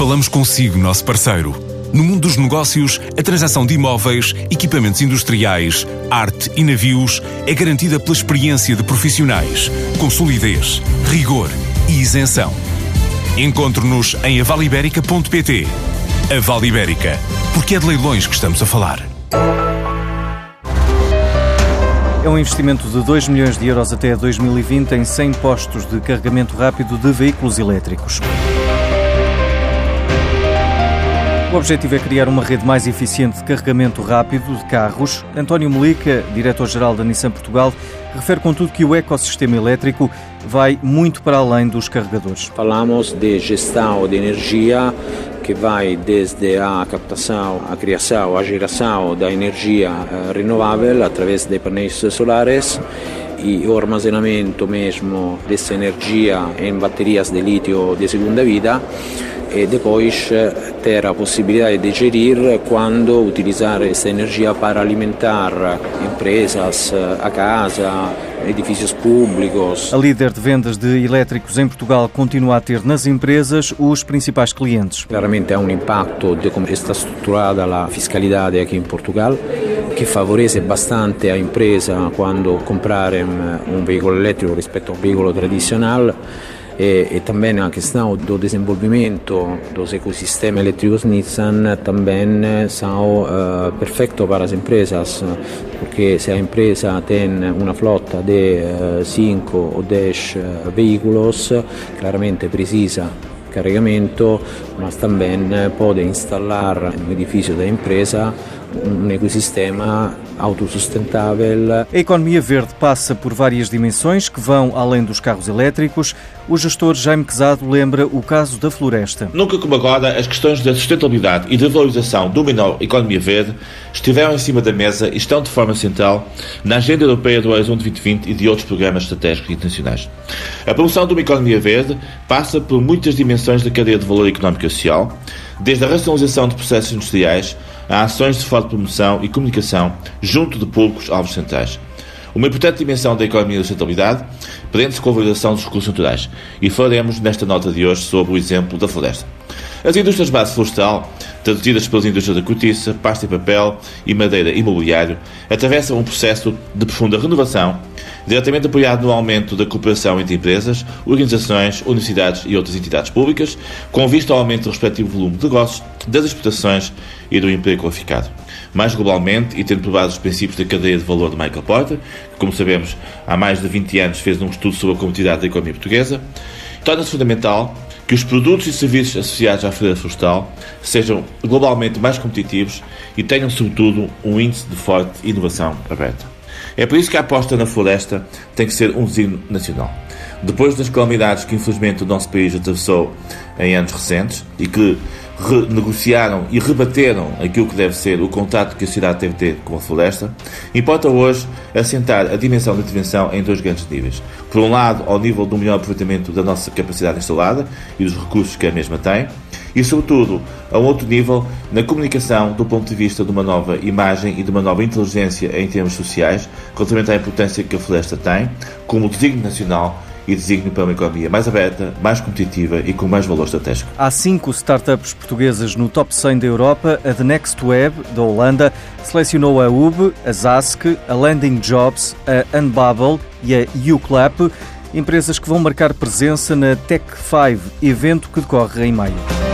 Falamos consigo, nosso parceiro. No mundo dos negócios, a transação de imóveis, equipamentos industriais, arte e navios é garantida pela experiência de profissionais, com solidez, rigor e isenção. Encontre-nos em avaliberica.pt. A Vale Ibérica, porque é de leilões que estamos a falar. É um investimento de 2 milhões de euros até 2020 em 100 postos de carregamento rápido de veículos elétricos. O objetivo é criar uma rede mais eficiente de carregamento rápido de carros. António Melica, diretor-geral da Nissan Portugal, refere contudo que o ecossistema elétrico vai muito para além dos carregadores. Falamos de gestão de energia que vai desde a captação, a criação, a geração da energia eh, renovável através de painéis solares e o armazenamento mesmo dessa energia em baterias de lítio de segunda vida e depois ter a possibilidade de gerir quando utilizar essa energia para alimentar empresas, a casa, edifícios públicos. A líder de vendas de elétricos em Portugal continua a ter nas empresas os principais clientes. Claramente há um impacto de como está estruturada a fiscalidade aqui em Portugal, que favorece bastante a empresa quando comprarem um veículo elétrico rispetto a um veículo tradicional e, e também a questão do desenvolvimento dos ecossistemas elétricos Nissan também são uh, perfeitos para as empresas, porque se a empresa tem uma frota de 5 uh, ou 10 uh, veículos, claramente precisa carregamento, mas também pode instalar no edifício da empresa um ecossistema autossustentável. A economia verde passa por várias dimensões que vão além dos carros elétricos. O gestor Jaime Quezado lembra o caso da floresta. Nunca como agora, as questões da sustentabilidade e da valorização do menor economia verde estiveram em cima da mesa e estão de forma central na Agenda Europeia do Horizonte 2020 e de outros programas estratégicos internacionais. A promoção de uma economia verde passa por muitas dimensões da cadeia de valor económico e social, desde a racionalização de processos industriais a ações de forte promoção e comunicação junto de públicos-alvos centrais. Uma importante dimensão da economia da sustentabilidade prende-se com a valorização dos recursos naturais e falaremos nesta nota de hoje sobre o exemplo da floresta. As indústrias base florestal, traduzidas pelas indústrias da cortiça, pasta e papel e madeira e mobiliário, atravessam um processo de profunda renovação, diretamente apoiado no aumento da cooperação entre empresas, organizações, universidades e outras entidades públicas, com vista ao aumento do respectivo volume de negócios, das exportações e do emprego qualificado. Mais globalmente, e tendo provado os princípios da cadeia de valor de Michael Porter, que, como sabemos, há mais de 20 anos fez um estudo sobre a competitividade da economia portuguesa, torna-se fundamental que os produtos e serviços associados à floresta florestal sejam globalmente mais competitivos e tenham, sobretudo, um índice de forte inovação aberta. É por isso que a aposta na floresta tem que ser um desígnio nacional. Depois das calamidades que, infelizmente, o nosso país atravessou em anos recentes e que renegociaram e rebateram aquilo que deve ser o contato que a cidade deve ter com a floresta, importa hoje assentar a dimensão da intervenção em dois grandes níveis. Por um lado, ao nível do melhor aproveitamento da nossa capacidade instalada e dos recursos que a mesma tem, e, sobretudo, a um outro nível, na comunicação do ponto de vista de uma nova imagem e de uma nova inteligência em termos sociais, relativamente à importância que a floresta tem, como desígnio nacional e desígnio para uma economia mais aberta, mais competitiva e com mais valor estratégico. Há cinco startups portuguesas no top 100 da Europa. A The Next Web, da Holanda, selecionou a UB, a Zask, a Landing Jobs, a Unbubble e a UClap, empresas que vão marcar presença na Tech 5, evento que decorre em maio.